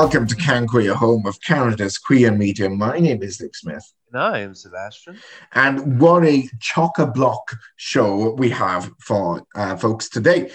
welcome to Can Queer, home of Canada's queer media. My name is Luke Smith. And I am Sebastian. And what a chock a block show we have for uh, folks today.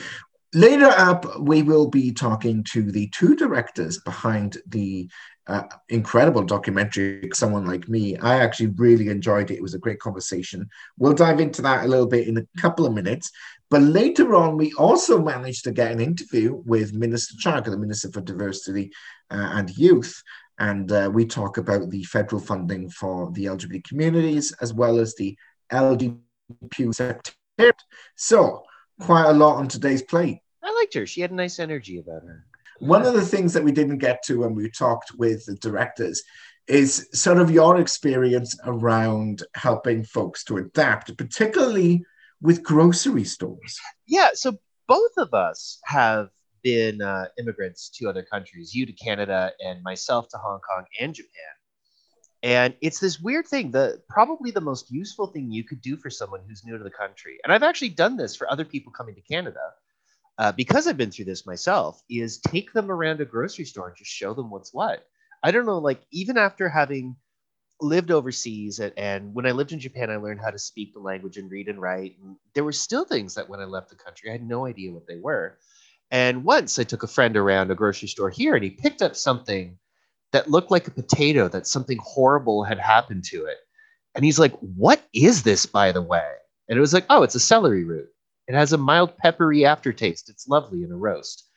Later up, we will be talking to the two directors behind the uh, incredible documentary, Someone Like Me. I actually really enjoyed it. It was a great conversation. We'll dive into that a little bit in a couple of minutes. But later on, we also managed to get an interview with Minister Chagger, the Minister for Diversity uh, and Youth. And uh, we talk about the federal funding for the LGBT communities as well as the LGBTQ secretariat. So, quite a lot on today's plate. I liked her. She had a nice energy about her. One of the things that we didn't get to when we talked with the directors is sort of your experience around helping folks to adapt, particularly with grocery stores. Yeah, so both of us have been uh, immigrants to other countries, you to Canada and myself to Hong Kong and Japan. And it's this weird thing, the probably the most useful thing you could do for someone who's new to the country. And I've actually done this for other people coming to Canada. Uh, because I've been through this myself, is take them around a grocery store and just show them what's what. I don't know, like even after having lived overseas and, and, when I lived in Japan, I learned how to speak the language and read and write. And there were still things that when I left the country, I had no idea what they were. And once I took a friend around a grocery store here and he picked up something that looked like a potato, that something horrible had happened to it. And he's like, What is this, by the way? And it was like, Oh, it's a celery root. It has a mild peppery aftertaste. It's lovely in a roast.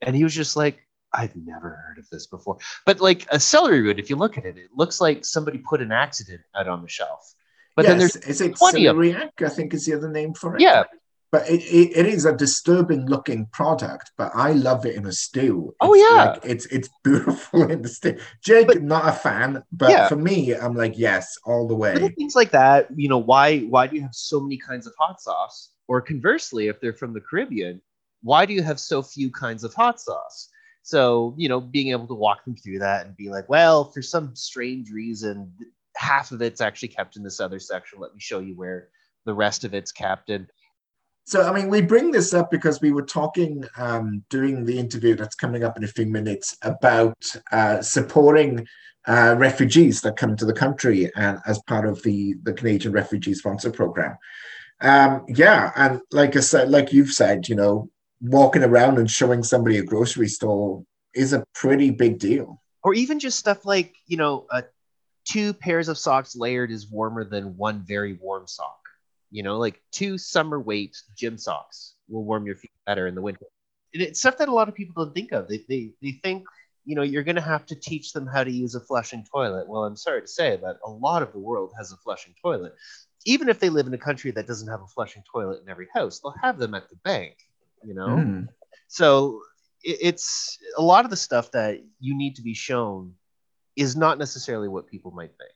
And he was just like, I've never heard of this before. But like a celery root, if you look at it, it looks like somebody put an accident out on the shelf. But yes, then there's is it celeriac? I think is the other name for it. Yeah. But it, it, it is a disturbing looking product, but I love it in a stew. Oh, it's oh yeah, like, it's it's beautiful in the stew. Jake, but, not a fan, but yeah. for me, I'm like yes, all the way. Little things like that, you know, why why do you have so many kinds of hot sauce? Or conversely, if they're from the Caribbean, why do you have so few kinds of hot sauce? So, you know, being able to walk them through that and be like, well, for some strange reason, half of it's actually kept in this other section. Let me show you where the rest of it's kept. And so, I mean, we bring this up because we were talking um, during the interview that's coming up in a few minutes about uh, supporting uh, refugees that come to the country and as part of the, the Canadian Refugee Sponsor Program. Um, yeah, and like I said, like you've said, you know, walking around and showing somebody a grocery store is a pretty big deal. Or even just stuff like, you know, uh, two pairs of socks layered is warmer than one very warm sock. You know, like two summer weight gym socks will warm your feet better in the winter. And it's stuff that a lot of people don't think of. They, they, they think, you know, you're going to have to teach them how to use a flushing toilet. Well, I'm sorry to say that a lot of the world has a flushing toilet. Even if they live in a country that doesn't have a flushing toilet in every house, they'll have them at the bank you know mm. so it, it's a lot of the stuff that you need to be shown is not necessarily what people might think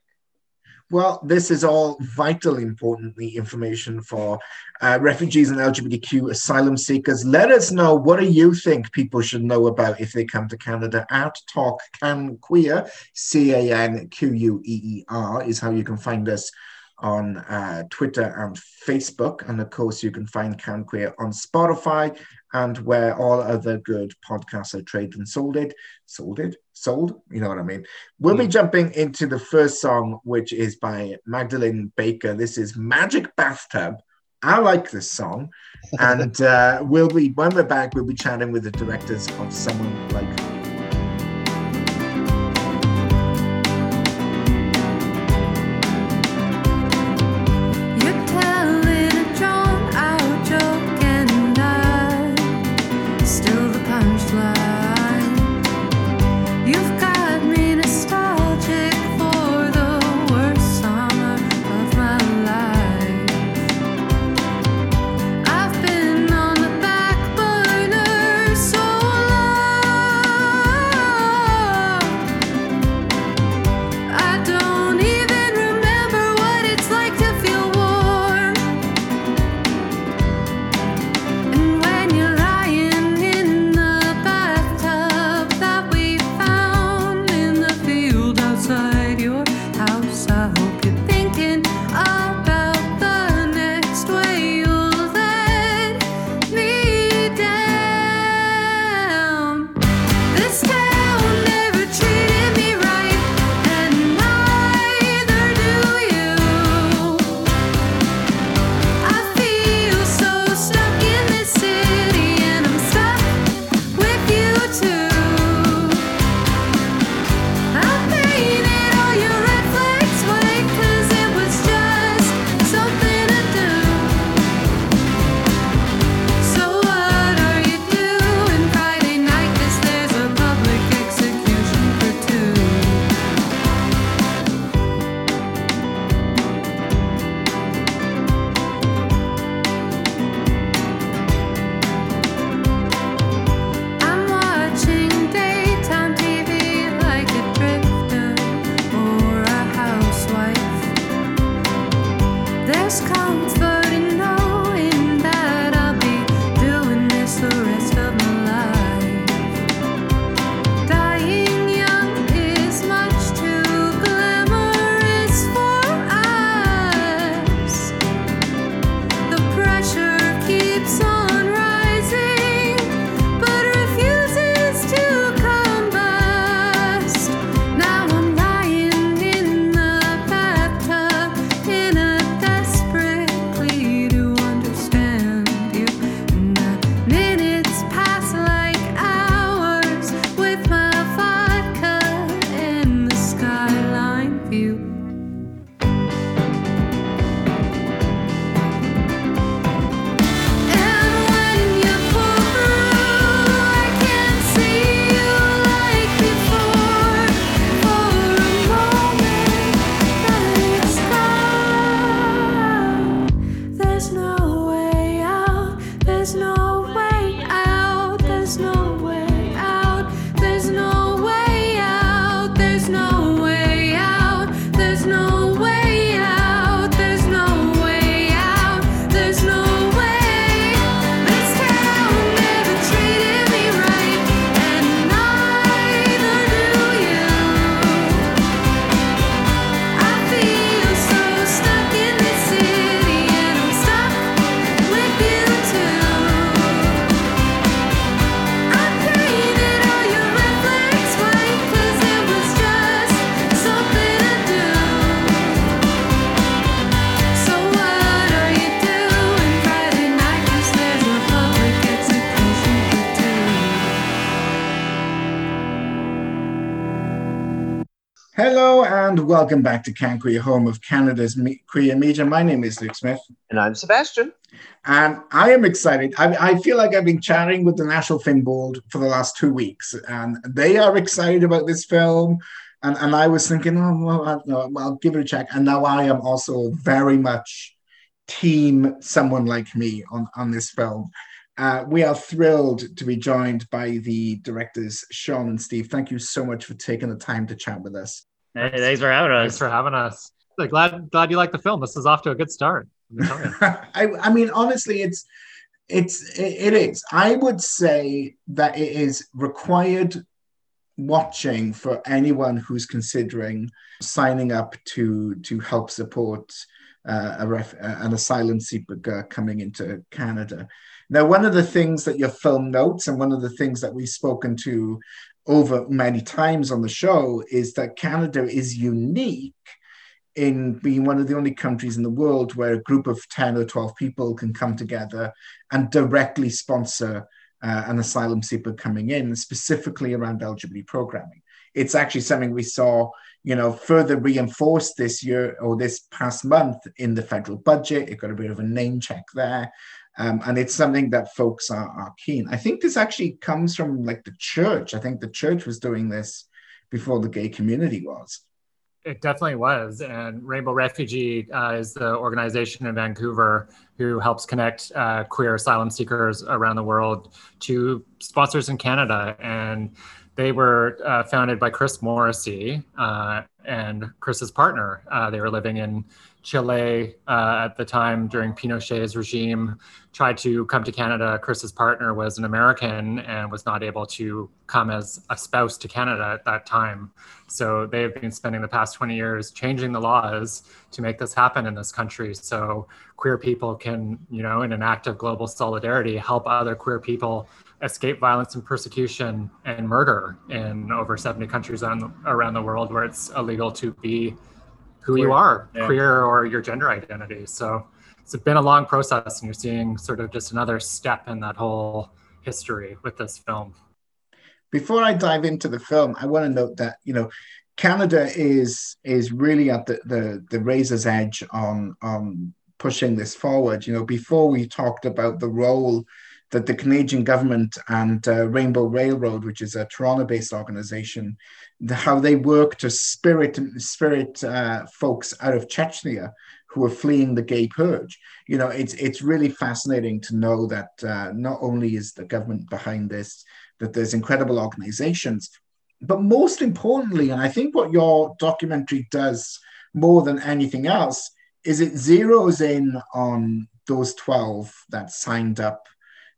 well, this is all vitally importantly information for uh, refugees and LGBTQ asylum seekers. Let us know what do you think people should know about if they come to Canada at Talk Can Queer, C A N Q U E E R is how you can find us on uh, Twitter and Facebook. And of course, you can find Can Queer on Spotify and where all other good podcasts are traded and sold it. Sold it? Sold? You know what I mean? We'll mm. be jumping into the first song, which is by Magdalene Baker. This is Magic Bathtub. I like this song. And uh, we'll be, when we're back, we'll be chatting with the directors of Someone Like and welcome back to CanQueer, home of Canada's queer media. My name is Luke Smith. And I'm Sebastian. And I am excited. I, I, feel like I've been chatting with the National Film Board for the last two weeks, and they are excited about this film. And, and I was thinking, oh, well, I'll, no, I'll give it a check. And now I am also very much team someone like me on, on this film. Uh, we are thrilled to be joined by the directors, Sean and Steve. Thank you so much for taking the time to chat with us. Hey, thanks for having us. Thanks for having us. Glad, glad you like the film. This is off to a good start. I, I mean, honestly, it's it's it is. I would say that it is required watching for anyone who's considering signing up to to help support uh, a ref, an asylum seeker coming into Canada. Now, one of the things that your film notes, and one of the things that we've spoken to over many times on the show, is that Canada is unique in being one of the only countries in the world where a group of 10 or 12 people can come together and directly sponsor uh, an asylum seeker coming in, specifically around LGBT programming. It's actually something we saw, you know, further reinforced this year or this past month in the federal budget. It got a bit of a name check there. Um, and it's something that folks are, are keen. I think this actually comes from like the church. I think the church was doing this before the gay community was. It definitely was. And Rainbow Refugee uh, is the organization in Vancouver who helps connect uh, queer asylum seekers around the world to sponsors in Canada. And they were uh, founded by Chris Morrissey uh, and Chris's partner. Uh, they were living in Chile uh, at the time during Pinochet's regime, tried to come to Canada. Chris's partner was an American and was not able to come as a spouse to Canada at that time. So they have been spending the past 20 years changing the laws to make this happen in this country. So queer people can, you know, in an act of global solidarity, help other queer people escape violence and persecution and murder in over 70 countries around the world where it's illegal to be who queer. you are, yeah. queer or your gender identity. So it's been a long process, and you're seeing sort of just another step in that whole history with this film. Before I dive into the film, I want to note that you know Canada is is really at the the, the razor's edge on on pushing this forward. You know, before we talked about the role that the Canadian government and uh, Rainbow Railroad, which is a Toronto-based organization, the, how they work to spirit spirit uh, folks out of Chechnya who are fleeing the gay purge. You know, it's it's really fascinating to know that uh, not only is the government behind this, that there's incredible organizations, but most importantly, and I think what your documentary does more than anything else is it zeroes in on those 12 that signed up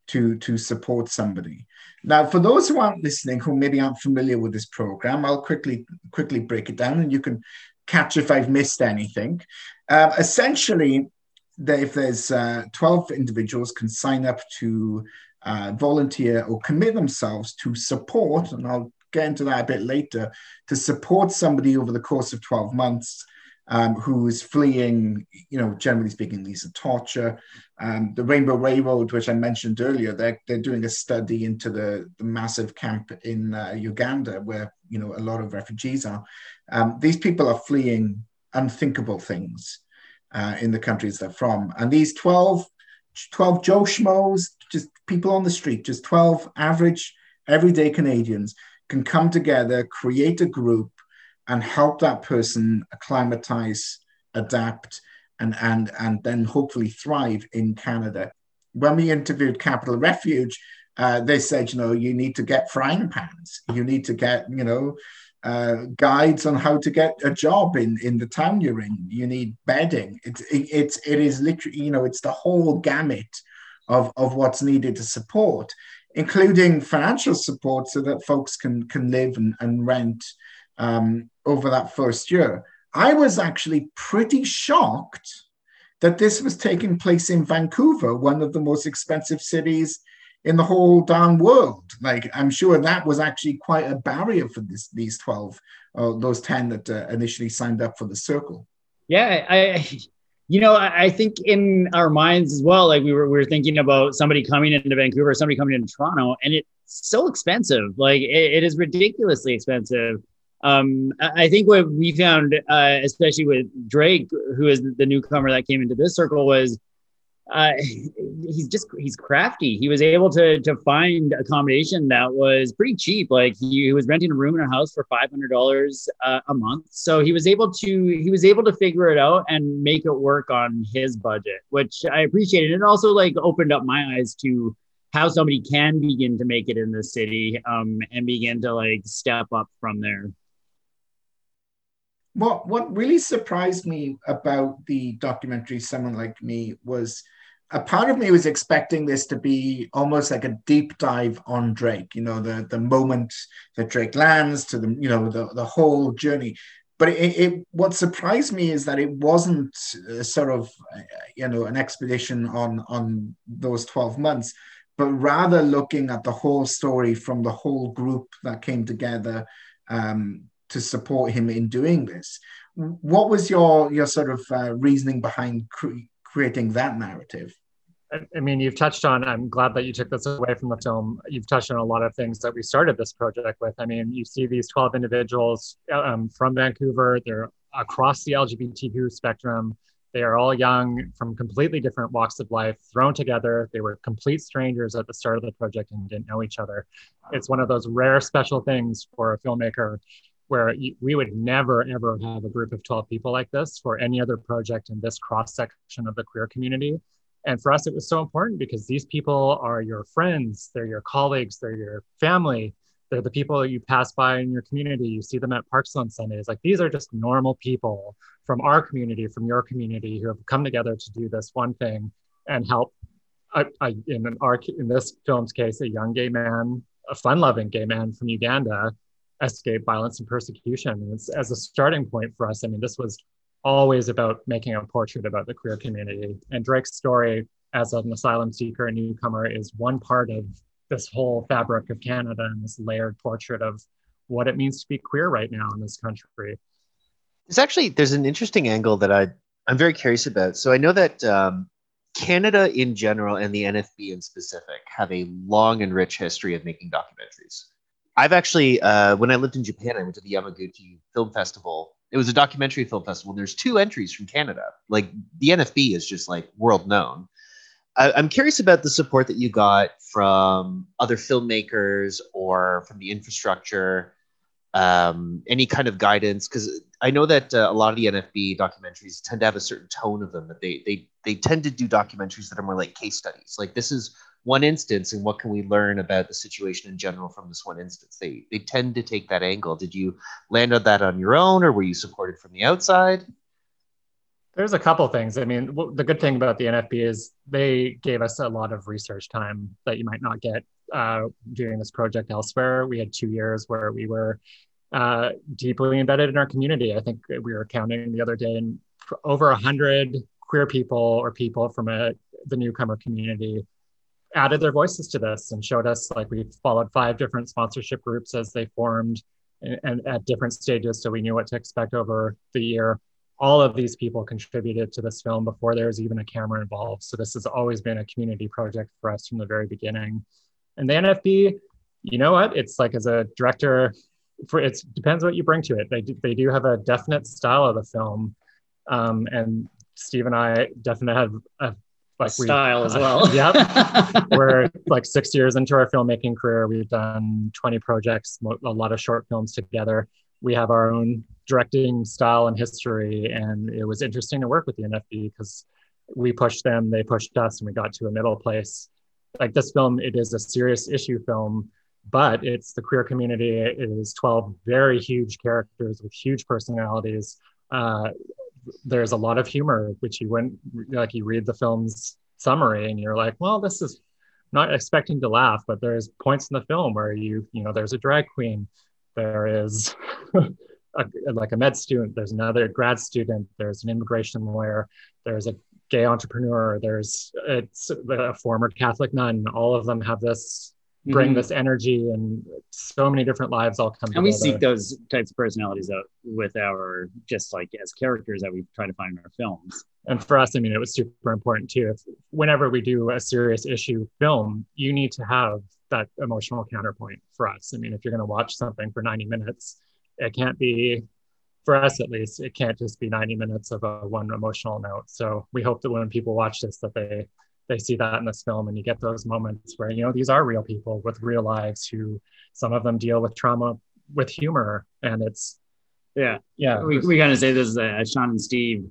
to to support somebody. Now, for those who aren't listening, who maybe aren't familiar with this program, I'll quickly quickly break it down, and you can catch if I've missed anything. Uh, essentially, if there's uh, 12 individuals can sign up to uh, volunteer or commit themselves to support, and I'll get into that a bit later, to support somebody over the course of 12 months um, who is fleeing, you know, generally speaking, these are torture. Um, the Rainbow Railroad, which I mentioned earlier, they're, they're doing a study into the, the massive camp in uh, Uganda where, you know, a lot of refugees are. Um, these people are fleeing unthinkable things uh, in the countries they're from. And these 12, 12 Joe Schmoes, just people on the street, just 12 average, everyday Canadians can come together, create a group, and help that person acclimatize, adapt, and, and, and then hopefully thrive in Canada. When we interviewed Capital Refuge, uh, they said, you know, you need to get frying pans. You need to get, you know, uh, guides on how to get a job in in the town you're in. You need bedding. It's it, it's it is literally, you know, it's the whole gamut of of what's needed to support, including financial support, so that folks can can live and, and rent um, over that first year. I was actually pretty shocked that this was taking place in Vancouver, one of the most expensive cities in the whole darn world. Like, I'm sure that was actually quite a barrier for this, these 12, uh, those 10 that uh, initially signed up for the circle. Yeah, I, you know, I think in our minds as well, like we were, we were thinking about somebody coming into Vancouver, somebody coming into Toronto, and it's so expensive. Like, it, it is ridiculously expensive um, I think what we found, uh, especially with Drake, who is the newcomer that came into this circle, was uh, he's just he's crafty. He was able to to find accommodation that was pretty cheap. Like he, he was renting a room in a house for five hundred dollars uh, a month. So he was able to he was able to figure it out and make it work on his budget, which I appreciated. It also like opened up my eyes to how somebody can begin to make it in the city um, and begin to like step up from there. What what really surprised me about the documentary "Someone Like Me" was a part of me was expecting this to be almost like a deep dive on Drake, you know, the the moment that Drake lands to the, you know, the, the whole journey. But it, it what surprised me is that it wasn't sort of, you know, an expedition on on those 12 months, but rather looking at the whole story from the whole group that came together um, to support him in doing this. What was your your sort of uh, reasoning behind cre- creating that narrative? I mean, you've touched on, I'm glad that you took this away from the film. You've touched on a lot of things that we started this project with. I mean, you see these 12 individuals um, from Vancouver, they're across the LGBTQ spectrum. They are all young from completely different walks of life, thrown together. They were complete strangers at the start of the project and didn't know each other. It's one of those rare special things for a filmmaker where we would never ever have a group of 12 people like this for any other project in this cross section of the queer community. And for us it was so important because these people are your friends they're your colleagues they're your family they're the people you pass by in your community you see them at parks on sundays. Like these are just normal people from our community from your community who have come together to do this one thing and help in in this film's case a young gay man a fun-loving gay man from uganda escape violence and persecution. And as a starting point for us, I mean, this was always about making a portrait about the queer community. And Drake's story as an asylum seeker and newcomer is one part of this whole fabric of Canada and this layered portrait of what it means to be queer right now in this country. There's actually there's an interesting angle that I I'm very curious about. So I know that um, Canada in general and the NFB in specific have a long and rich history of making documentaries. I've actually, uh, when I lived in Japan, I went to the Yamaguchi Film Festival. It was a documentary film festival. There's two entries from Canada. Like the NFB is just like world known. I, I'm curious about the support that you got from other filmmakers or from the infrastructure. Um, any kind of guidance? Because I know that uh, a lot of the NFB documentaries tend to have a certain tone of them. That they they they tend to do documentaries that are more like case studies. Like this is one instance and what can we learn about the situation in general from this one instance? They they tend to take that angle. Did you land on that on your own or were you supported from the outside? There's a couple things. I mean the good thing about the NFB is they gave us a lot of research time that you might not get uh, doing this project elsewhere. We had two years where we were uh, deeply embedded in our community. I think we were counting the other day and over 100 queer people or people from a, the newcomer community added their voices to this and showed us like we followed five different sponsorship groups as they formed and, and, at different stages so we knew what to expect over the year. All of these people contributed to this film before there was even a camera involved so this has always been a community project for us from the very beginning. And the nfb you know what? It's like as a director for it depends what you bring to it. They do, they do have a definite style of the film um, and steve and i definitely have a like style as well. yep. We're like six years into our filmmaking career. We've done 20 projects, a lot of short films together. We have our own directing style and history. And it was interesting to work with the NFB because we pushed them, they pushed us, and we got to a middle place. Like this film, it is a serious issue film, but it's the queer community. It is 12 very huge characters with huge personalities. Uh, there's a lot of humor, which you wouldn't like. You read the film's summary and you're like, well, this is not expecting to laugh, but there's points in the film where you, you know, there's a drag queen, there is a, like a med student, there's another grad student, there's an immigration lawyer, there's a gay entrepreneur, there's it's a former Catholic nun. All of them have this bring mm-hmm. this energy and so many different lives all come and together. we seek those types of personalities out with our just like as characters that we try to find in our films and for us i mean it was super important too if whenever we do a serious issue film you need to have that emotional counterpoint for us i mean if you're going to watch something for 90 minutes it can't be for us at least it can't just be 90 minutes of a one emotional note so we hope that when people watch this that they they see that in this film and you get those moments where you know these are real people with real lives who some of them deal with trauma with humor and it's yeah. yeah. We, we kind of say this is a, a sean and steve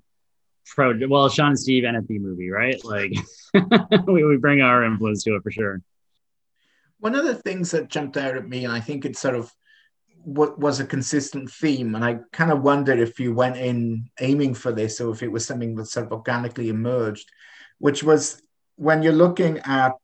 pro well sean and steve nfb movie right? Like we, we bring our influence to it for sure. One of the things that jumped out at me and i think it's sort of what was a consistent theme and i kind of wondered if you went in aiming for this or if it was something that sort of organically emerged which was when you're looking at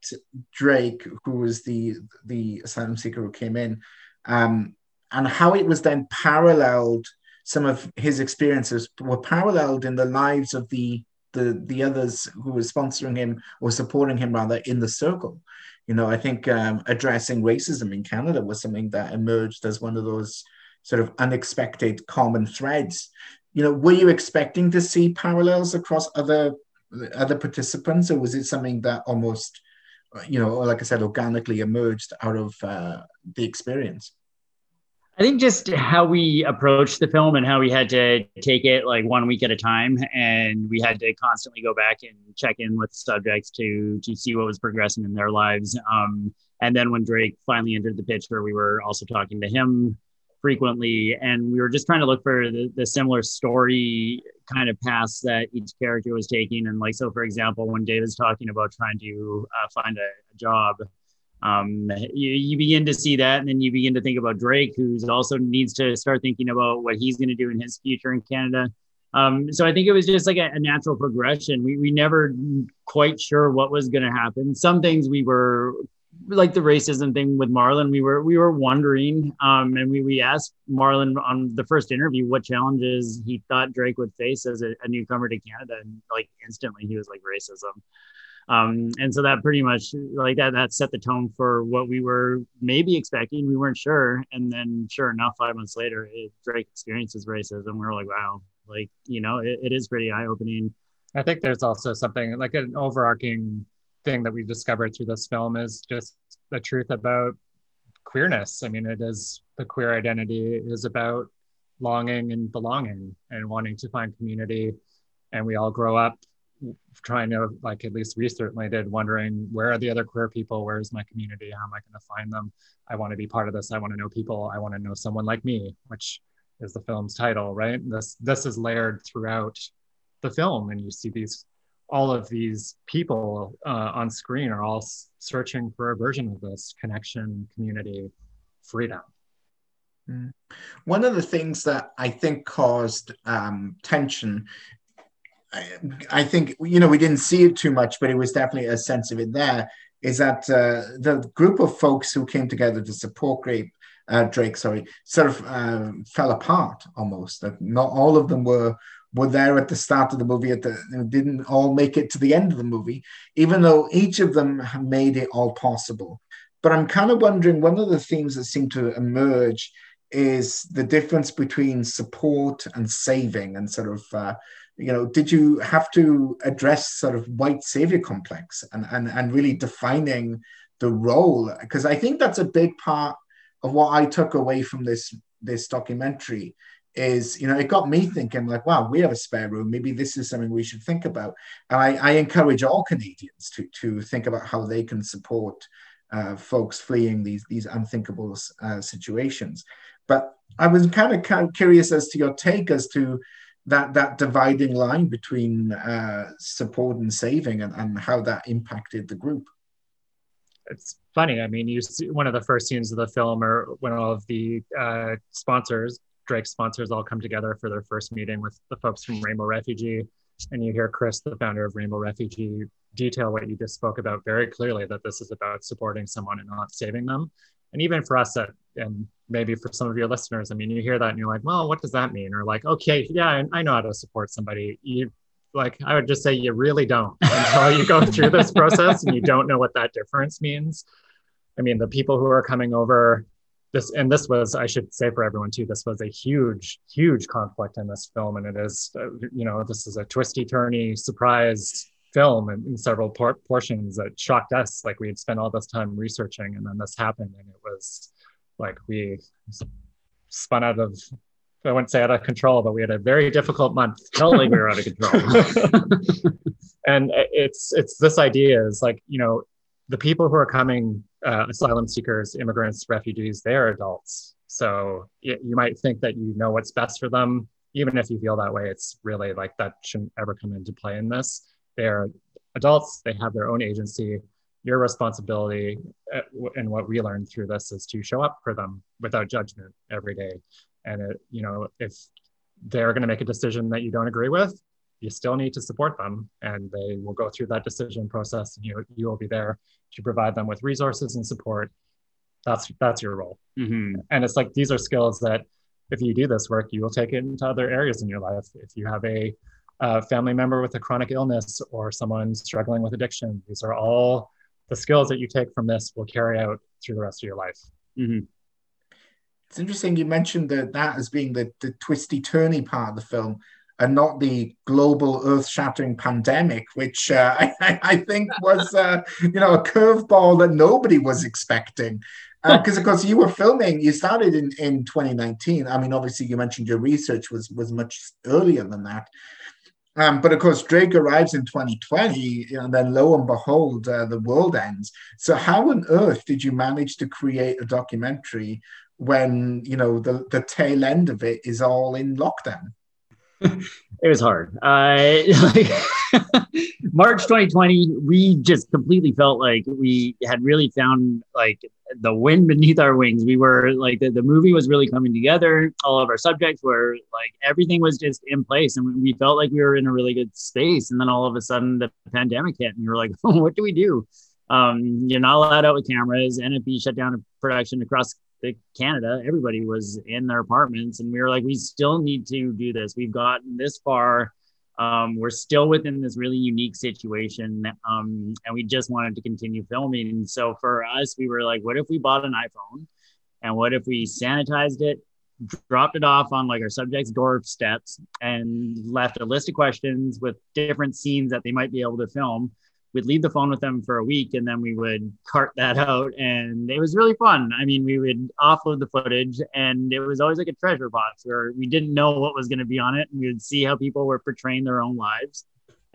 Drake, who was the the asylum seeker who came in, um, and how it was then paralleled, some of his experiences were paralleled in the lives of the the the others who were sponsoring him or supporting him rather in the circle. You know, I think um, addressing racism in Canada was something that emerged as one of those sort of unexpected common threads. You know, were you expecting to see parallels across other other participants, or was it something that almost, you know, like I said, organically emerged out of uh, the experience? I think just how we approached the film and how we had to take it like one week at a time, and we had to constantly go back and check in with subjects to to see what was progressing in their lives. Um, and then when Drake finally entered the picture, we were also talking to him frequently and we were just trying to look for the, the similar story kind of paths that each character was taking. And like so for example when david's talking about trying to uh, find a, a job um, you, you begin to see that and then you begin to think about drake who's also needs to start thinking about what he's going to do in his future in canada. Um, so i think it was just like a, a natural progression. We, we never quite sure what was going to happen. Some things we were like the racism thing with Marlon, we were we were wondering, um, and we we asked Marlon on the first interview what challenges he thought Drake would face as a, a newcomer to Canada, and like instantly he was like racism. Um, and so that pretty much like that that set the tone for what we were maybe expecting. We weren't sure, and then sure enough, five months later, it, Drake experiences racism. We were like, wow, like you know, it, it is pretty eye opening. I think there's also something like an overarching thing that we've discovered through this film is just the truth about queerness. I mean, it is the queer identity is about longing and belonging and wanting to find community. And we all grow up trying to, like, at least we certainly did, wondering where are the other queer people? Where is my community? How am I going to find them? I want to be part of this. I want to know people. I want to know someone like me, which is the film's title, right? This this is layered throughout the film, and you see these all of these people uh, on screen are all searching for a version of this connection, community, freedom. Mm. One of the things that I think caused um, tension, I, think, you know, we didn't see it too much, but it was definitely a sense of it there, is that uh, the group of folks who came together to support Drake, uh, Drake, sorry, sort of uh, fell apart almost. That not all of them were were there at the start of the movie at the didn't all make it to the end of the movie even though each of them made it all possible. But i'm kind of wondering one of the themes that seem to emerge is the difference between support and saving and sort of uh, you know did you have to address sort of white savior complex and and, and really defining the role? Because i think that's a big part of what i took away from this this documentary is you know it got me thinking like wow we have a spare room. Maybe this is something we should think about. And i, I encourage all canadians to to think about how they can support uh, folks fleeing these these unthinkable uh, situations. But i was kind of, kind curious as to your take as to that that dividing line between uh, support and saving and, and how that impacted the group. It's funny. I mean you see one of the first scenes of the film or when all of the uh, sponsors Drake sponsors all come together for their first meeting with the folks from Rainbow Refugee. And you hear Chris, the founder of Rainbow Refugee, detail what you just spoke about very clearly that this is about supporting someone and not saving them. And even for us, and maybe for some of your listeners, I mean, you hear that and you're like, well, what does that mean? Or like, okay, yeah, I know how to support somebody. You like, I would just say you really don't until you go through this process and you don't know what that difference means. I mean, the people who are coming over this and this was i should say for everyone too this was a huge huge conflict in this film and it is uh, you know this is a twisty turny surprise film in, in several por- portions that shocked us like we had spent all this time researching and then this happened and it was like we spun out of I wouldn't say out of control, but we had a very difficult month. Felt like we were out of control. and it's it's this idea is like you know the people who are coming uh, asylum seekers immigrants refugees they're adults. So it, you might think that you know what's best for them. Even if you feel that way it's really like that shouldn't ever come into play in this. They're adults. They have their own agency. Your responsibility uh, and what we learned through this is to show up for them without judgment every day. And it, you know if they're going to make a decision that you don't agree with you still need to support them and they will go through that decision process and you, you will be there to provide them with resources and support. That's that's your role. Mm-hmm. and it's like these are skills that if you do this work you will take it into other areas in your life. If you have a, a family member with a chronic illness or someone struggling with addiction these are all the skills that you take from this will carry out through the rest of your life. Mm-hmm. it's interesting you mentioned that that as being the, the twisty turny part of the film and not the global earth-shattering pandemic, which uh, I, I, think was, uh, you know, a curveball that nobody was expecting. Because uh, of course you were filming, you started in, in 2019. I mean, obviously you mentioned your research was was much earlier than that. Um, but of course, Drake arrives in 2020, and then lo and behold, uh, the world ends. So, how on earth did you manage to create a documentary when you know the the tail end of it is all in lockdown? It was hard. Uh, like March 2020, we just completely felt like we had really found like the wind beneath our wings. We were like the, the movie was really coming together. All of our subjects were like everything was just in place, and we felt like we were in a really good space. And then all of a sudden, the pandemic hit, and we were like, "What do we do?" Um, you're not allowed out with cameras. NFB shut down production across Canada, everybody was in their apartments, and we were like, we still need to do this. We've gotten this far. Um, we're still within this really unique situation, um, and we just wanted to continue filming. And so for us, we were like, what if we bought an iPhone, and what if we sanitized it, dropped it off on like our subject's doorsteps, and left a list of questions with different scenes that they might be able to film we'd leave the phone with them for a week and then we would cart that out and it was really fun i mean we would offload the footage and it was always like a treasure box where we didn't know what was going to be on it and we would see how people were portraying their own lives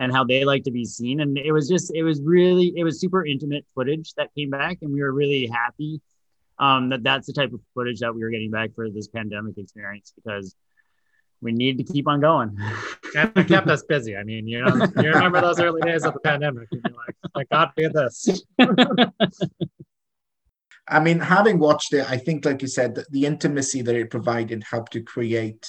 and how they like to be seen and it was just it was really it was super intimate footage that came back and we were really happy um, that that's the type of footage that we were getting back for this pandemic experience because we need to keep on going. and it kept us busy. I mean, you know, you remember those early days of the pandemic. And you're like, I got to this. I mean, having watched it, I think, like you said, the intimacy that it provided helped to create.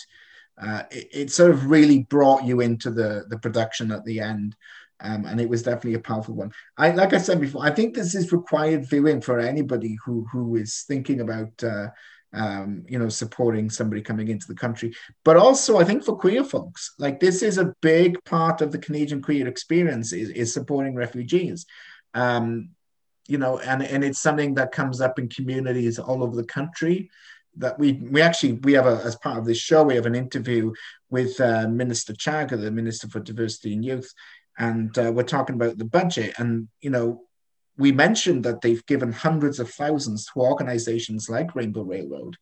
Uh, it, it, sort of really brought you into the the production at the end, um, and it was definitely a powerful one. I like I said before, I think this is required viewing for anybody who who is thinking about uh, um, you know, supporting somebody coming into the country. But also, I think for queer folks, like this is a big part of the Canadian queer experience is, is supporting refugees. Um, you know, and, and it's something that comes up in communities all over the country. That we we actually we have a as part of this show we have an interview with uh, Minister Chagger, the Minister for Diversity and Youth, and uh, we're talking about the budget. And you know, we mentioned that they've given hundreds of thousands to organizations like Rainbow Railroad,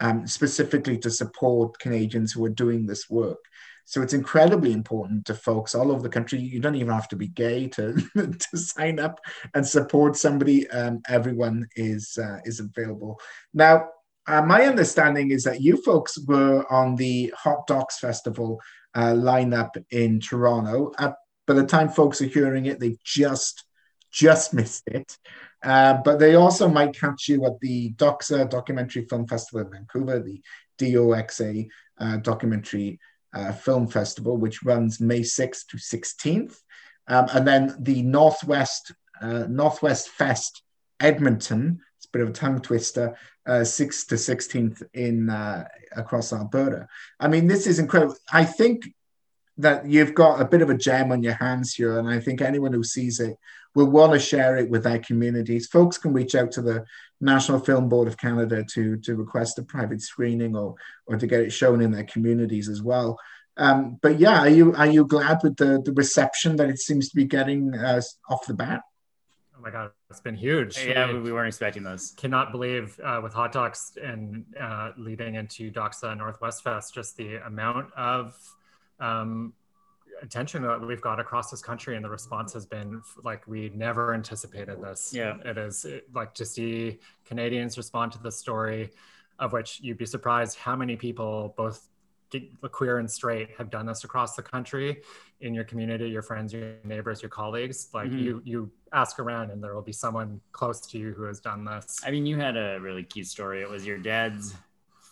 um, specifically to support Canadians who are doing this work. So it's incredibly important to folks all over the country. You don't even have to be gay to, to sign up and support somebody. Um, everyone is uh, is available. Now, uh, my understanding is that you folks were on the Hot Docs Festival uh, lineup in Toronto. At, by the time folks are hearing it, they've just just missed it. Uh, but they also might catch you at the DOXA Documentary Film Festival in Vancouver, the DOXA uh, Documentary uh, Film Festival, which runs May 6th to 16th. Um, and then the Northwest uh, Northwest Fest Edmonton, it's a bit of a tongue twister, 6th uh, to 16th in uh, across Alberta. I mean, this is incredible. I think that you've got a bit of a gem on your hands here, and I think anyone who sees it will want to share it with their communities. Folks can reach out to the National Film Board of Canada to to request a private screening or or to get it shown in their communities as well. Um, but yeah, are you are you glad with the the reception that it seems to be getting uh, off the bat? my god, it's been huge. Yeah, we, we weren't expecting those. Cannot believe uh, with hot docs and uh, leading into Doxa Northwest Fest, just the amount of um, attention that we've got across this country, and the response has been like we never anticipated this. Yeah, it is it, like to see Canadians respond to the story, of which you'd be surprised how many people, both queer and straight have done this across the country in your community your friends your neighbors your colleagues like mm-hmm. you you ask around and there will be someone close to you who has done this i mean you had a really cute story it was your dad's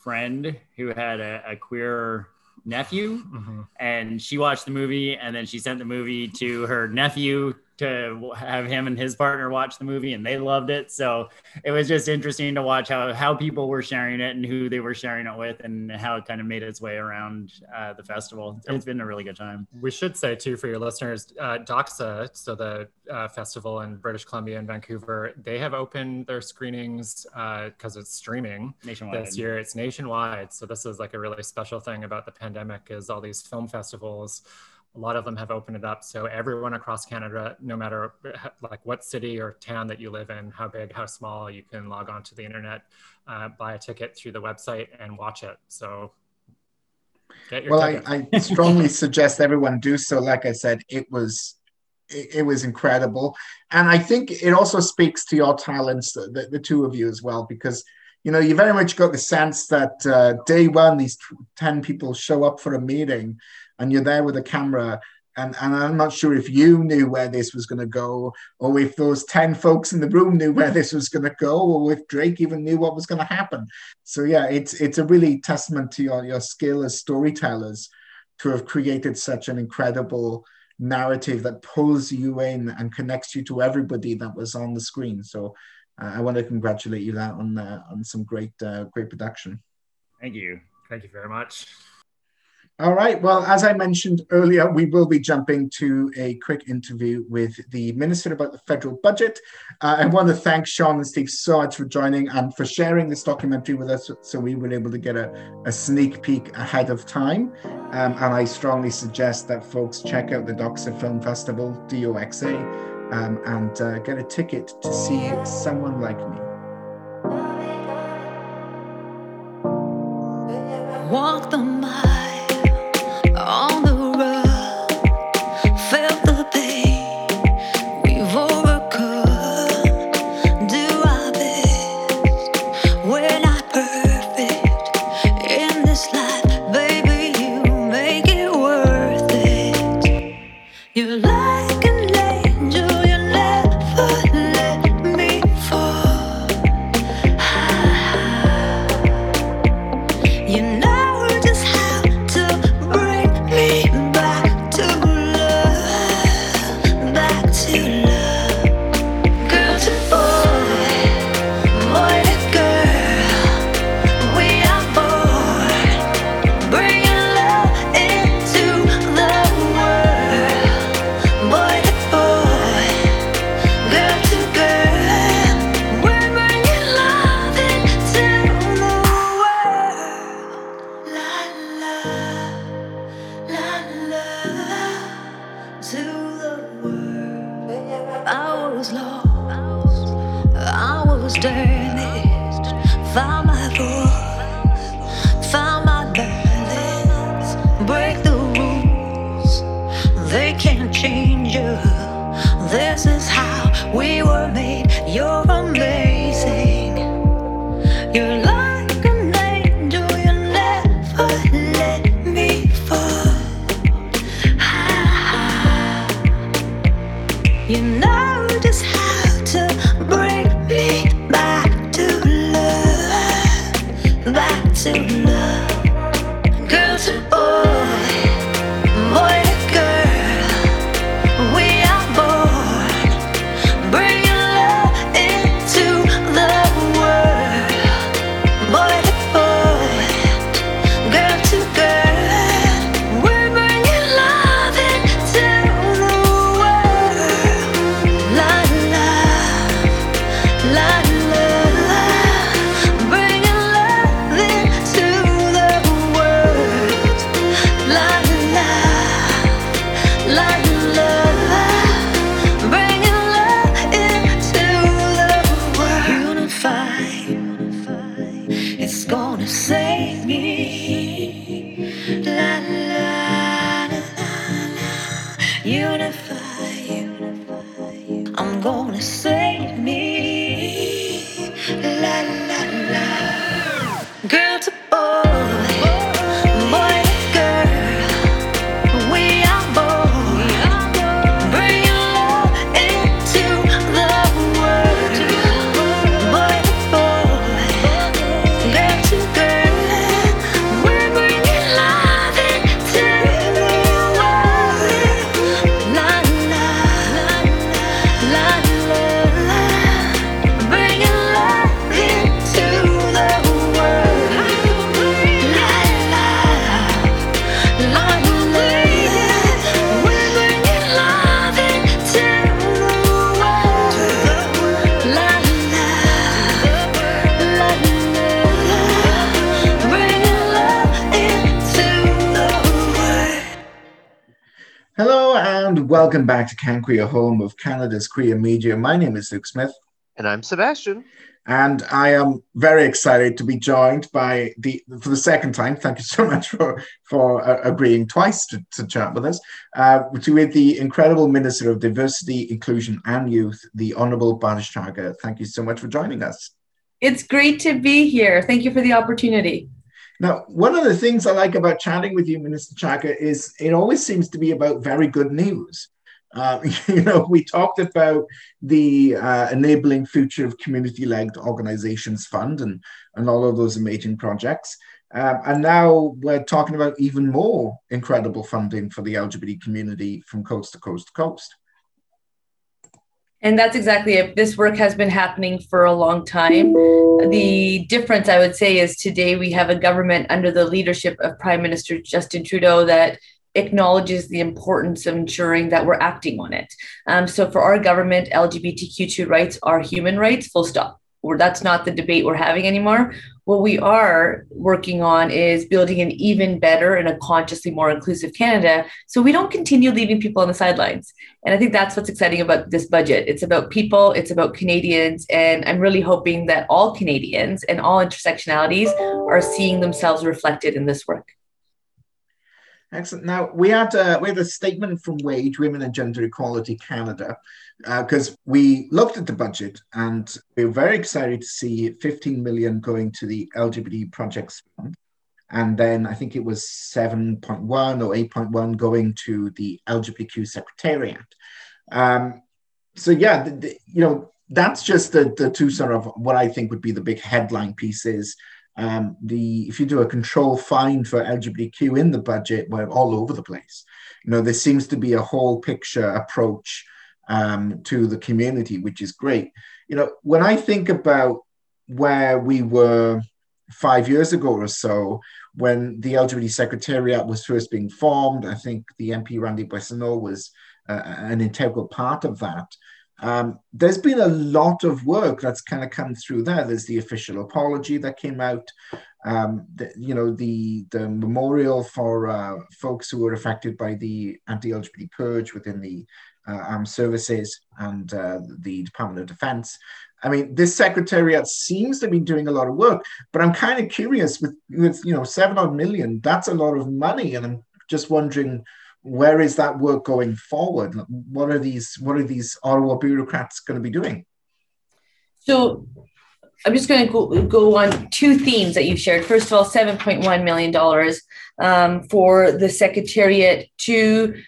friend who had a, a queer nephew mm-hmm. and she watched the movie and then she sent the movie to her nephew to have him and his partner watch the movie and they loved it. So it was just interesting to watch how how people were sharing it and who they were sharing it with and how it kind of made its way around uh, the festival. It's been a really good time. We should say too for your listeners uh, doxa so the uh, festival in british columbia and vancouver they have opened their screenings because uh, it's streaming nationwide. this year. It's nationwide. So this is like a really special thing about the pandemic is all these film festivals a lot of them have opened it up. So everyone across canada no matter like what city or town that you live in how big how small you can log on to the internet uh, buy a ticket through the website and watch it. So well I, I, strongly suggest everyone do so. Like i said it was it, it, was incredible. And i think it also speaks to your talents the, the two of you as well because you know you very much got the sense that uh, day one these 10 people show up for a meeting and you're there with a camera and, and I'm not sure if you knew where this was going to go, or if those 10 folks in the room knew where this was going to go, or if Drake even knew what was going to happen. So yeah, it's it's a really testament to your, your skill as storytellers to have created such an incredible narrative that pulls you in and connects you to everybody that was on the screen. So uh, I want to congratulate you that on uh, on some great uh, great production. Thank you. Thank you very much. All right. Well, as I mentioned earlier, we will be jumping to a quick interview with the Minister about the federal budget. Uh, I want to thank Sean and Steve so much for joining and for sharing this documentary with us so we were able to get a, a sneak peek ahead of time. Um, and I strongly suggest that folks check out the Doxa Film Festival, DOXA, um, and uh, get a ticket to see someone like me. Walk the welcome back to CanQueer, home of Canada's queer media. My name is Luke Smith. And I'm Sebastian. And I am very excited to be joined by the, for the second time, thank you so much for, for uh, agreeing twice to, to chat with us, uh, with the incredible Minister of Diversity, Inclusion and Youth, the Honorable Bardish Chagger. Thank you so much for joining us. It's great to be here. Thank you for the opportunity. Now, one of the things I like about chatting with you, Minister Chagger, is it always seems to be about very good news. Uh, you know, we talked about the uh, Enabling Future of Community-Led Organizations Fund and, and all of those amazing projects. Um, and now we're talking about even more incredible funding for the LGBT community from coast to coast to coast. And that's exactly it. This work has been happening for a long time. The difference, I would say, is today we have a government under the leadership of Prime Minister Justin Trudeau that acknowledges the importance of ensuring that we're acting on it. Um, so for our government, LGBTQ2 rights are human rights, full stop. Or that's not the debate we're having anymore. What we are working on is building an even better and a consciously more inclusive Canada so we don't continue leaving people on the sidelines. And I think that's what's exciting about this budget. It's about people, it's about Canadians. And I'm really hoping that all Canadians and all intersectionalities are seeing themselves reflected in this work. Excellent. Now we had uh, we had a statement from Wage Women and Gender Equality Canada because uh, we looked at the budget and we were very excited to see 15 million going to the LGBT projects fund, and then I think it was 7.1 or 8.1 going to the LGBTQ Secretariat. Um, so yeah, the, the, you know that's just the the two sort of what I think would be the big headline pieces um, the if you do a control find for LGBTQ in the budget, we're all over the place. You know, there seems to be a whole picture approach um, to the community, which is great. You know, when I think about where we were five years ago or so, when the LGBT Secretariat was first being formed, I think the MP Randy Boissonnault was uh, an integral part of that. Um, there's been a lot of work that's kind of come through there. There's the official apology that came out. Um, the, you know, the the memorial for uh, folks who were affected by the anti-LGBT purge within the uh, armed services and uh, the Department of Defense. I mean, this secretariat seems to be doing a lot of work, but I'm kind of curious with, with you know, seven odd million, that's a lot of money. And I'm just wondering where is that work going forward? What are these what are these Ottawa bureaucrats going to be doing? So I'm just going to go, go on two themes that you've shared. First of all, $7.1 million um, for the Secretariat to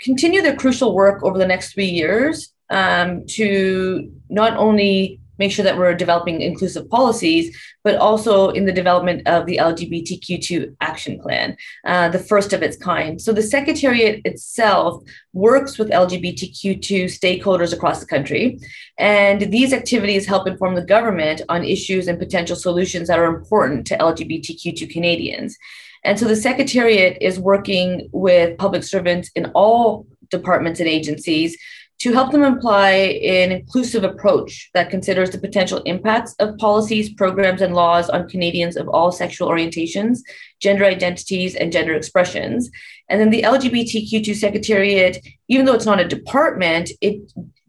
continue their crucial work over the next three years um, to not only make sure that we're developing inclusive policies, but also in the development of the LGBTQ2 action plan, uh, the first of its kind. So the Secretariat itself works with LGBTQ2 stakeholders across the country. And these activities help inform the government on issues and potential solutions that are important to LGBTQ2 Canadians. And so the Secretariat is working with public servants in all departments and agencies to help them apply an inclusive approach that considers the potential impacts of policies, programs, and laws on Canadians of all sexual orientations, gender identities, and gender expressions. And then the LGBTQ2 Secretariat, even though it's not a department, it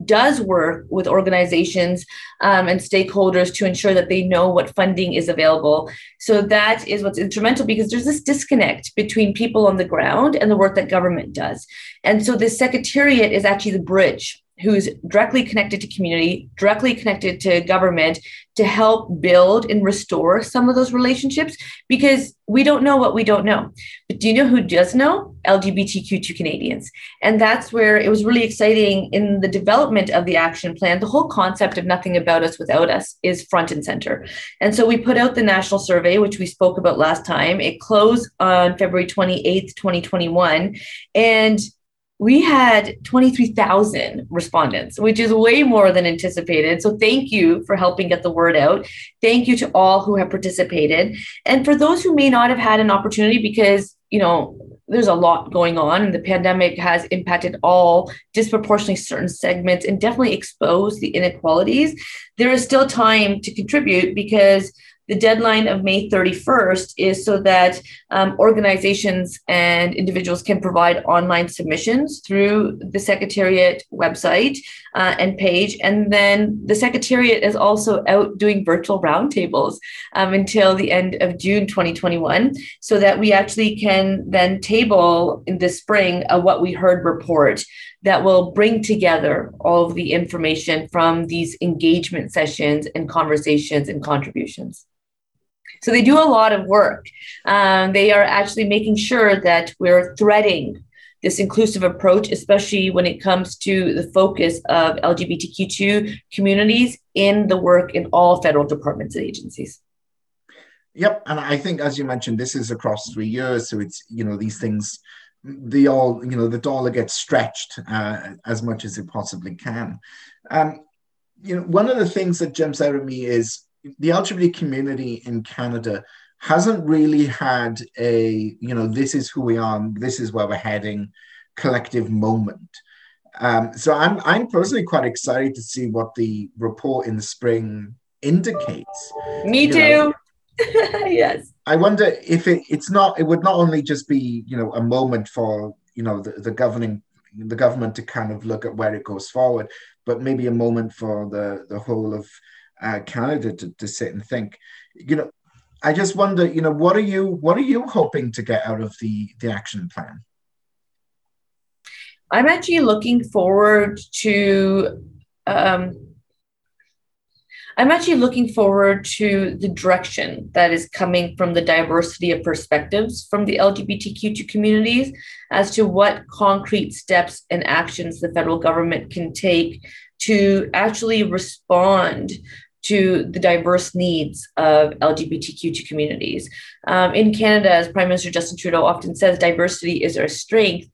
does work with organizations um, and stakeholders to ensure that they know what funding is available. So that is what's instrumental because there's this disconnect between people on the ground and the work that government does. And so the secretariat is actually the bridge who's directly connected to community, directly connected to government to help build and restore some of those relationships because we don't know what we don't know. But do you know who does know? LGBTQ2 Canadians. And that's where it was really exciting in the development of the action plan. The whole concept of nothing about us without us is front and center. And so we put out the national survey, which we spoke about last time. It closed on February 28th, 2021. And we had 23,000 respondents, which is way more than anticipated. So, thank you for helping get the word out. Thank you to all who have participated. And for those who may not have had an opportunity because, you know, there's a lot going on and the pandemic has impacted all disproportionately certain segments and definitely exposed the inequalities there is still time to contribute because the deadline of May 31st is so that um, organizations and individuals can provide online submissions through the Secretariat website uh, and page. And then the Secretariat is also out doing virtual roundtables um, until the end of June 2021, so that we actually can then table in the spring a What We Heard report that will bring together all of the information from these engagement sessions and conversations and contributions. So they do a lot of work. Um, they are actually making sure that we're threading this inclusive approach, especially when it comes to the focus of LGBTQ2 communities in the work in all federal departments and agencies. Yep, and I think as you mentioned, this is across three years, so it's you know these things, the all you know the dollar gets stretched uh, as much as it possibly can. Um, you know, one of the things that jumps out at me is the LGBT community in Canada hasn't really had a, you know, this is who we are, this is where we're heading collective moment. Um, so I'm, I'm personally quite excited to see what the report in the spring indicates. Me too. yes. I wonder if it, it's not, it would not only just be, you know, a moment for, you know, the, the governing, the government to kind of look at where it goes forward, but maybe a moment for the, the whole of uh, Canada to, to sit and think. You know, I just wonder, you know, what are you what are you hoping to get out of the the action plan? I'm actually looking forward to. Um, I'm actually looking forward to the direction that is coming from the diversity of perspectives from the LGBTQ2 communities as to what concrete steps and actions the federal government can take to actually respond to the diverse needs of LGBTQ2 communities. Um, in Canada, as Prime Minister Justin Trudeau often says, diversity is our strength.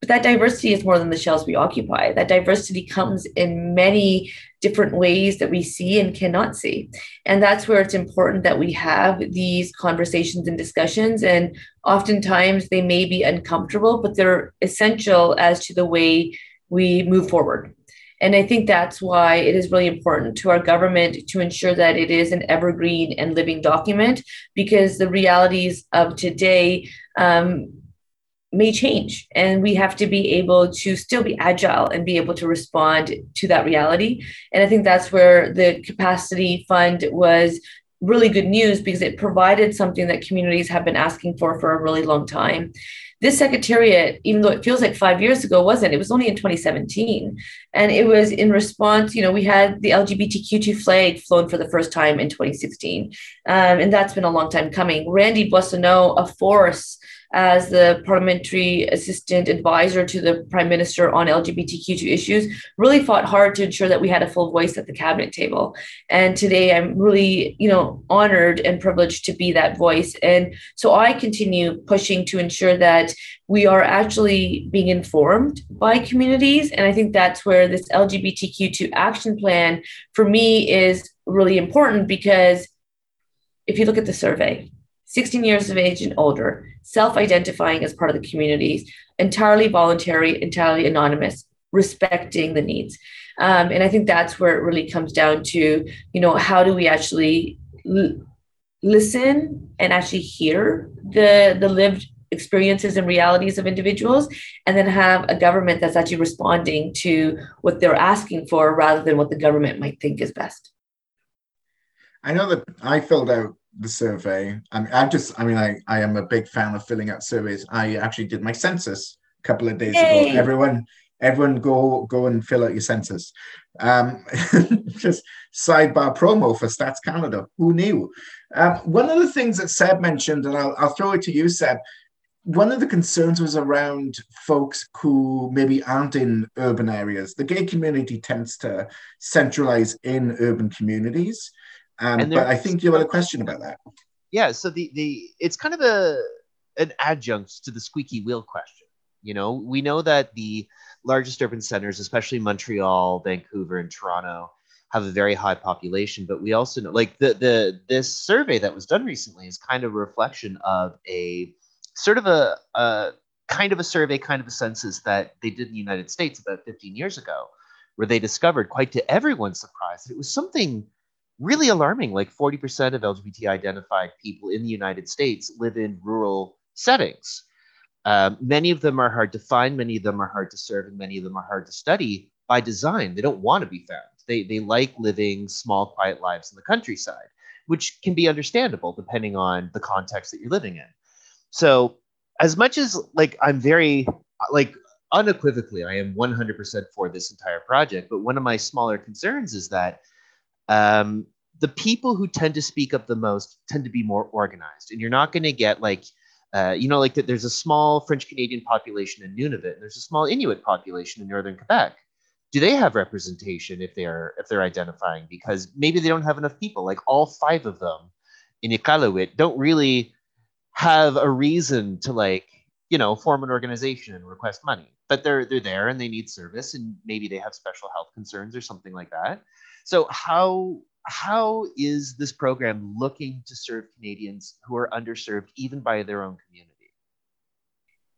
But that diversity is more than the shells we occupy. That diversity comes in many different ways that we see and cannot see. And that's where it's important that we have these conversations and discussions. And oftentimes they may be uncomfortable, but they're essential as to the way we move forward. And I think that's why it is really important to our government to ensure that it is an evergreen and living document because the realities of today um, may change. And we have to be able to still be agile and be able to respond to that reality. And I think that's where the capacity fund was really good news because it provided something that communities have been asking for for a really long time. This secretariat, even though it feels like five years ago, wasn't. It was only in 2017. And it was in response, you know, we had the LGBTQ2 flag flown for the first time in 2016. Um, and that's been a long time coming. Randy Boissonnault, a force as the parliamentary assistant advisor to the prime minister on LGBTQ2 issues, really fought hard to ensure that we had a full voice at the cabinet table. And today I'm really, you know, honored and privileged to be that voice. And so I continue pushing to ensure that we are actually being informed by communities. And I think that's where this LGBTQ2 action plan for me is really important because if you look at the survey, 16 years of age and older, self identifying as part of the communities, entirely voluntary, entirely anonymous, respecting the needs. Um, and I think that's where it really comes down to, you know, how do we actually l- listen and actually hear the, the lived experiences and realities of individuals, and then have a government that's actually responding to what they're asking for rather than what the government might think is best. I know that I filled out the survey. I mean, I just, I mean, I, I am a big fan of filling out surveys. I actually did my census a couple of days Yay. ago. Everyone, everyone, go go and fill out your census. Um, just sidebar promo for Stats Canada. Who knew? Um, one of the things that Seb mentioned, and I'll, I'll throw it to you, Seb. One of the concerns was around folks who maybe aren't in urban areas. The gay community tends to centralize in urban communities. Um, but I think you had a question about that. Yeah, so the the it's kind of a an adjunct to the squeaky wheel question. You know, we know that the largest urban centers, especially Montreal, Vancouver, and Toronto, have a very high population. But we also know, like the the this survey that was done recently is kind of a reflection of a sort of a, a kind of a survey, kind of a census that they did in the United States about 15 years ago, where they discovered, quite to everyone's surprise, that it was something really alarming. Like 40% of LGBT identified people in the United States live in rural settings. Um, many of them are hard to find, many of them are hard to serve, and many of them are hard to study by design. They don't want to be found. They, they like living small, quiet lives in the countryside, which can be understandable depending on the context that you're living in. So, as much as like I'm very like unequivocally, I am 100% for this entire project, but one of my smaller concerns is that um, the people who tend to speak up the most tend to be more organized and you're not going to get like uh, you know like that there's a small french canadian population in nunavut and there's a small inuit population in northern quebec. Do they have representation if they're if they're identifying? Because maybe they don't have enough people. Like all five of them in iqaluit don't really have a reason to like you know form an organization and request money. But they're they're there and they need service and maybe they have special health concerns or something like that so how how is this program looking to serve Canadians who are underserved even by their own community?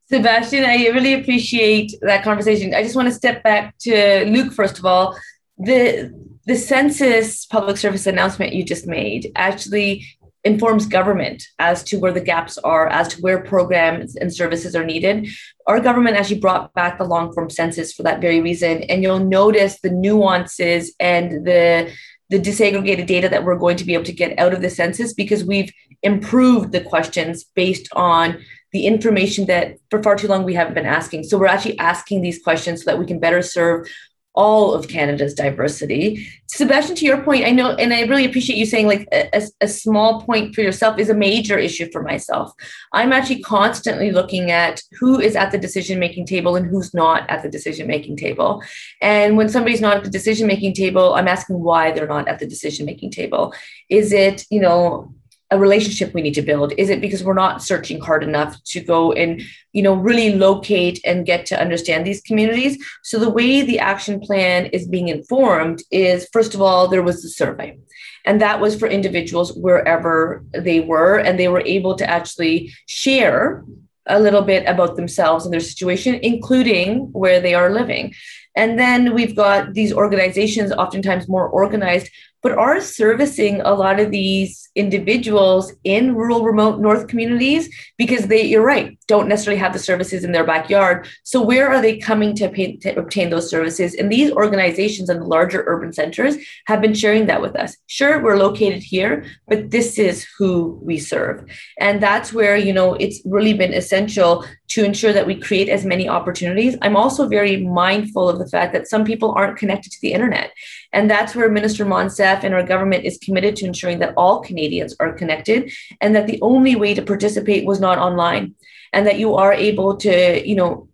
Sebastian, I really appreciate that conversation. I just want to step back to Luke first of all. The the census public service announcement you just made actually informs government as to where the gaps are, as to where programs and services are needed. Our government actually brought back the long form census for that very reason. And you'll notice the nuances and the the disaggregated data that we're going to be able to get out of the census because we've improved the questions based on the information that for far too long we haven't been asking. So we're actually asking these questions so that we can better serve all of Canada's diversity. Sebastian, to your point, I know, and I really appreciate you saying like a, a, small point for yourself is a major issue for myself. I'm actually constantly looking at who is at the decision making table and who's not at the decision making table. And when somebody's not at the decision making table, I'm asking why they're not at the decision making table. Is it, you know, a relationship we need to build? Is it because we're not searching hard enough to go and you know really locate and get to understand these communities? So the way the action plan is being informed is first of all there was the survey, and that was for individuals wherever they were, and they were able to actually share a little bit about themselves and their situation, including where they are living. And then we've got these organizations, oftentimes more organized, but are servicing a lot of these individuals in rural remote north communities because they you're right don't necessarily have the services in their backyard. So where are they coming to, pay, to obtain those services? And these organizations in the larger urban centers have been sharing that with us. Sure we're located here but this is who we serve. And that's where you know it's really been essential to ensure that we create as many opportunities. I'm also very mindful of the fact that some people aren't connected to the internet and that's where Minister Monsef and our government is committed to ensuring that all Canadians are connected and that the only way to participate was not online and that you are able to, you know,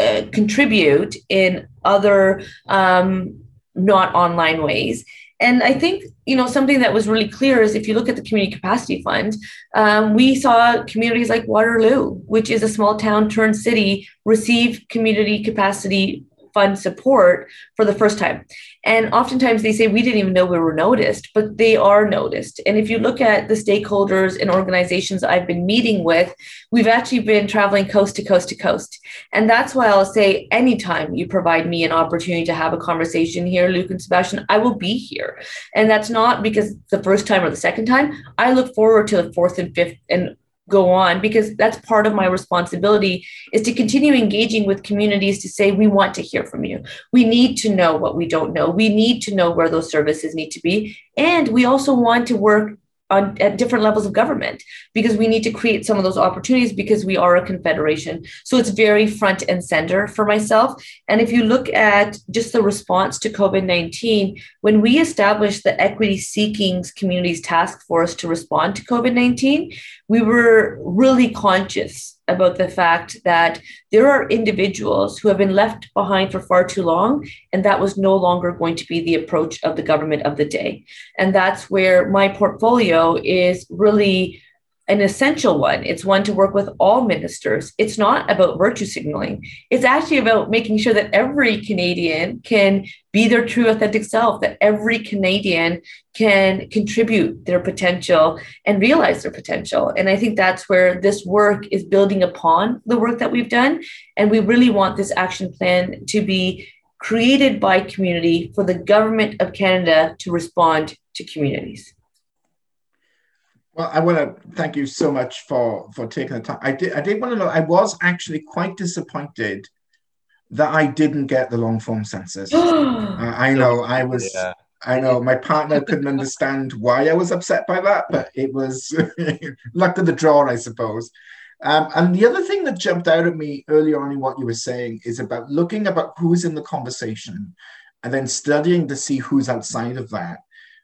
uh, contribute in other um, not online ways. And I think you know something that was really clear is if you look at the community capacity fund, um, we saw communities like Waterloo, which is a small town turned city, receive community capacity fund support for the first time. And oftentimes they say, we didn't even know we were noticed, but they are noticed. And if you look at the stakeholders and organizations I've been meeting with, we've actually been traveling coast to coast to coast. And that's why I'll say, anytime you provide me an opportunity to have a conversation here, Luke and Sebastian, I will be here. And that's not because the first time or the second time. I look forward to the fourth and fifth and go on because that's part of my responsibility is to continue engaging with communities to say we want to hear from you. We need to know what we don't know. We need to know where those services need to be. And we also want to work on at different levels of government because we need to create some of those opportunities because we are a confederation. So it's very front and center for myself. And if you look at just the response to covid-19 when we established the equity seekings communities task force to respond to covid-19 we were really conscious about the fact that there are individuals who have been left behind for far too long, and that was no longer going to be the approach of the government of the day. And that's where my portfolio is really an essential one. It's one to work with all ministers. It's not about virtue signaling. It's actually about making sure that every Canadian can be their true authentic self, that every Canadian can contribute their potential and realize their potential. And I think that's where this work is building upon the work that we've done. And we really want this action plan to be created by community for the government of Canada to respond to communities. Well, I want to thank you so much for for taking the time. I did I did want to know. I was actually quite disappointed that I didn't get the long form census. uh, I know I was. Yeah. I know my partner couldn't understand why I was upset by that, but it was luck of the draw, I suppose. Um, and the other thing that jumped out at me earlier on in what you were saying is about looking about who's in the conversation and then studying to see who's outside of that.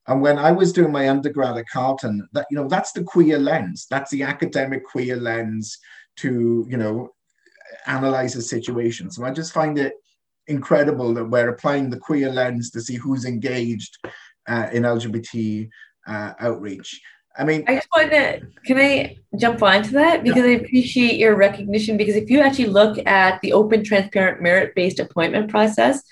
And when I was doing my undergrad at Carleton, that you know, that's the queer lens. That's the academic queer lens to you know analyze a situation. So I just find it incredible that we're applying the queer lens to see who's engaged uh, in LGBT uh, outreach. I mean, I just want to, can I jump onto that? Because yeah. I appreciate your recognition. Because if you actually look at the open, transparent, merit based appointment process,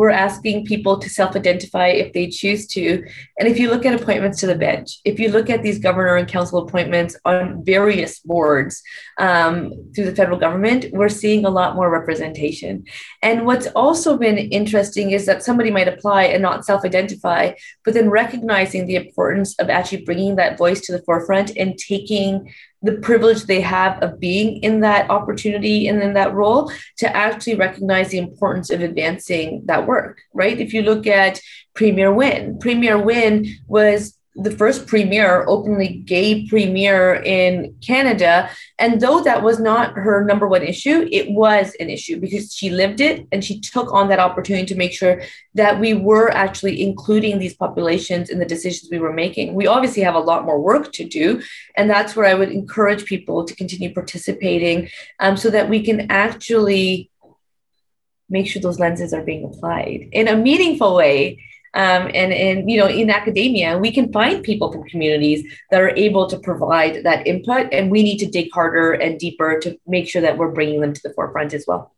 we're asking people to self identify if they choose to. And if you look at appointments to the bench, if you look at these governor and council appointments on various boards um, through the federal government, we're seeing a lot more representation. And what's also been interesting is that somebody might apply and not self identify, but then recognizing the importance of actually bringing that voice to the forefront and taking the privilege they have of being in that opportunity and in that role to actually recognize the importance of advancing that work, right? If you look at Premier Wynne, Premier Wynne was the first premier, openly gay premier in Canada. And though that was not her number one issue, it was an issue because she lived it and she took on that opportunity to make sure that we were actually including these populations in the decisions we were making. We obviously have a lot more work to do. And that's where I would encourage people to continue participating um, so that we can actually make sure those lenses are being applied in a meaningful way um, and and you know in academia we can find people from communities that are able to provide that input and we need to dig harder and deeper to make sure that we're bringing them to the forefront as well.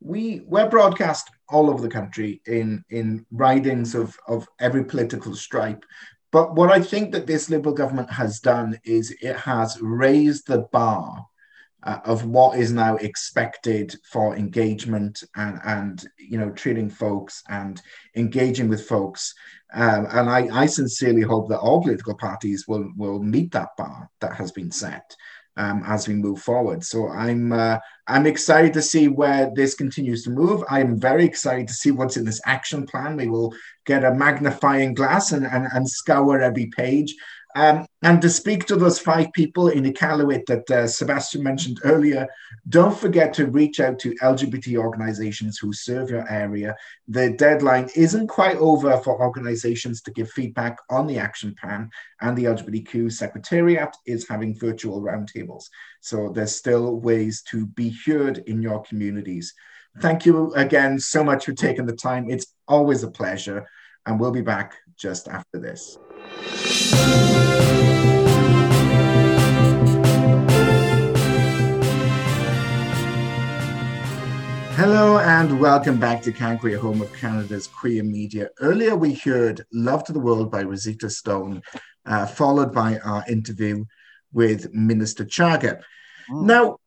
We we're broadcast all over the country in in ridings of of every political stripe. But what i think that this liberal government has done is it has raised the bar uh, of what is now expected for engagement and and you know treating folks and engaging with folks um, and I, I sincerely hope that all political parties will will meet that bar that has been set um, as we move forward. So I'm uh, I'm excited to see where this continues to move. I'm very excited to see what's in this action plan. We will get a magnifying glass and, and, and scour every page um, and to speak to those five people in Iqaluit that uh, Sebastian mentioned earlier, don't forget to reach out to LGBT organizations who serve your area. The deadline isn't quite over for organizations to give feedback on the action plan, and the LGBTQ Secretariat is having virtual roundtables. So there's still ways to be heard in your communities. Thank you again so much for taking the time. It's always a pleasure, and we'll be back just after this. Hello and welcome back to CanQueer, home of Canada's queer media. Earlier we heard Love to the World by Rosita Stone, uh, followed by our interview with Minister Chagger. Mm. Now,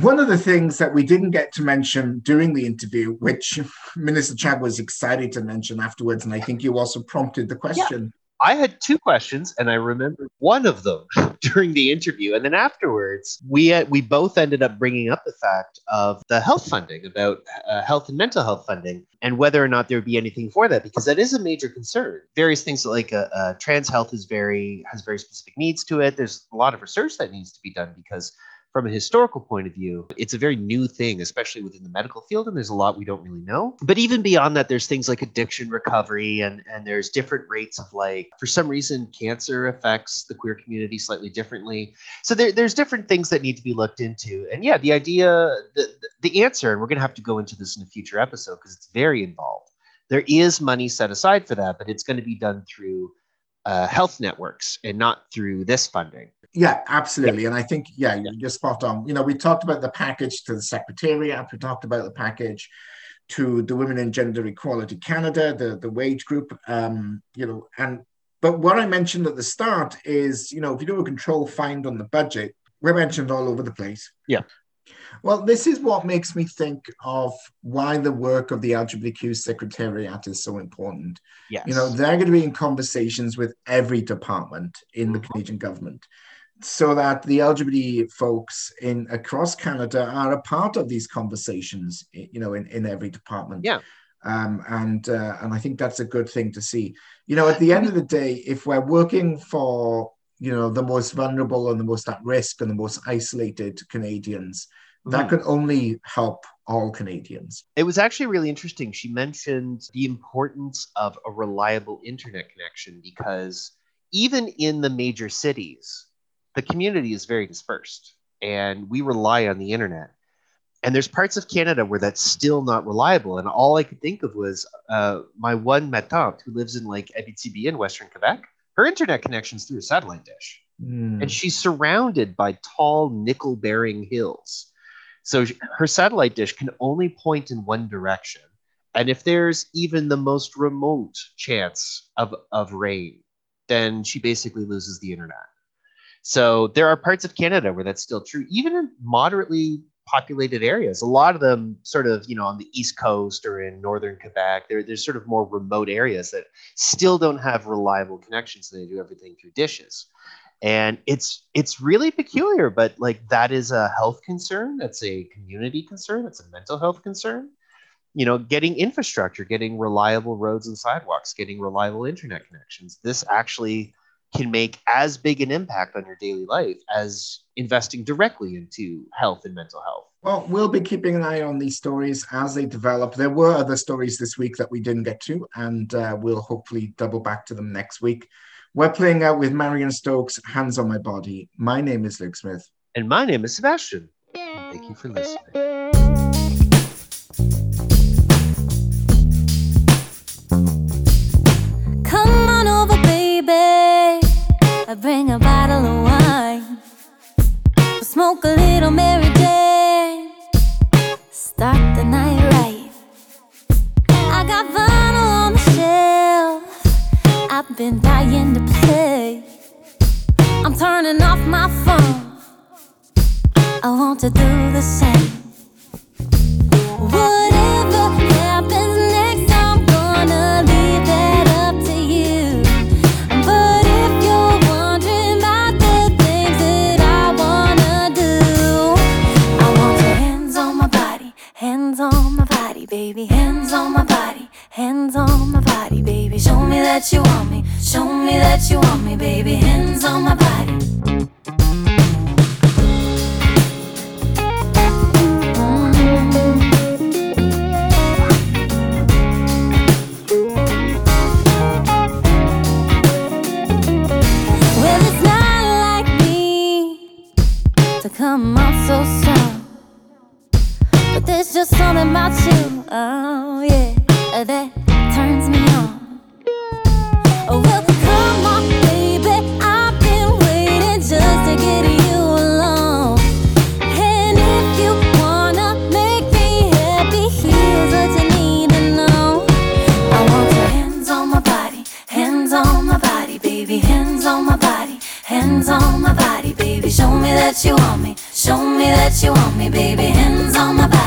one of the things that we didn't get to mention during the interview, which Minister Chagger was excited to mention afterwards, and I think you also prompted the question. I had two questions, and I remember one of them during the interview, and then afterwards, we uh, we both ended up bringing up the fact of the health funding, about uh, health and mental health funding, and whether or not there would be anything for that, because that is a major concern. Various things like uh, uh, trans health is very has very specific needs to it. There's a lot of research that needs to be done because from a historical point of view, it's a very new thing, especially within the medical field, and there's a lot we don't really know. But even beyond that, there's things like addiction recovery, and and there's different rates of like, for some reason, cancer affects the queer community slightly differently. So there, there's different things that need to be looked into. And yeah, the idea, the the answer, and we're going to have to go into this in a future episode because it's very involved. There is money set aside for that, but it's going to be done through uh, health networks and not through this funding. Yeah, absolutely. Yeah. And I think, yeah, yeah, you're spot on. You know, we talked about the package to the Secretariat, we talked about the package to the Women and Gender Equality Canada, the, the wage group, um, you know, and but what I mentioned at the start is, you know, if you do a control find on the budget, we're mentioned all over the place. Yeah. Well, this is what makes me think of why the work of the LGBTQ Secretariat is so important. Yes. You know, they're going to be in conversations with every department in the mm-hmm. Canadian government so that the LGBT folks in across Canada are a part of these conversations, you know, in, in every department. Yeah. Um, and uh, and I think that's a good thing to see. You know, at the end of the day, if we're working for you know the most vulnerable and the most at risk and the most isolated Canadians, that mm. could only help all Canadians. It was actually really interesting. She mentioned the importance of a reliable internet connection because even in the major cities, the community is very dispersed and we rely on the internet. And there's parts of Canada where that's still not reliable. And all I could think of was uh, my one matante who lives in like Abitibi in Western Quebec. Her internet connection's through a satellite dish. Mm. And she's surrounded by tall nickel bearing hills. So her satellite dish can only point in one direction. And if there's even the most remote chance of, of rain, then she basically loses the internet. So there are parts of Canada where that's still true, even in moderately populated areas. A lot of them, sort of, you know, on the east coast or in northern Quebec, there, there's sort of more remote areas that still don't have reliable connections. And they do everything through dishes, and it's it's really peculiar. But like that is a health concern. That's a community concern. That's a mental health concern. You know, getting infrastructure, getting reliable roads and sidewalks, getting reliable internet connections. This actually can make as big an impact on your daily life as investing directly into health and mental health. Well, we'll be keeping an eye on these stories as they develop. There were other stories this week that we didn't get to, and uh, we'll hopefully double back to them next week. We're playing out with Marion Stokes, Hands on My Body. My name is Luke Smith. And my name is Sebastian. Thank you for listening. Hands on my body, baby. Show me that you want me. Show me that you want me, baby. Hands on my body.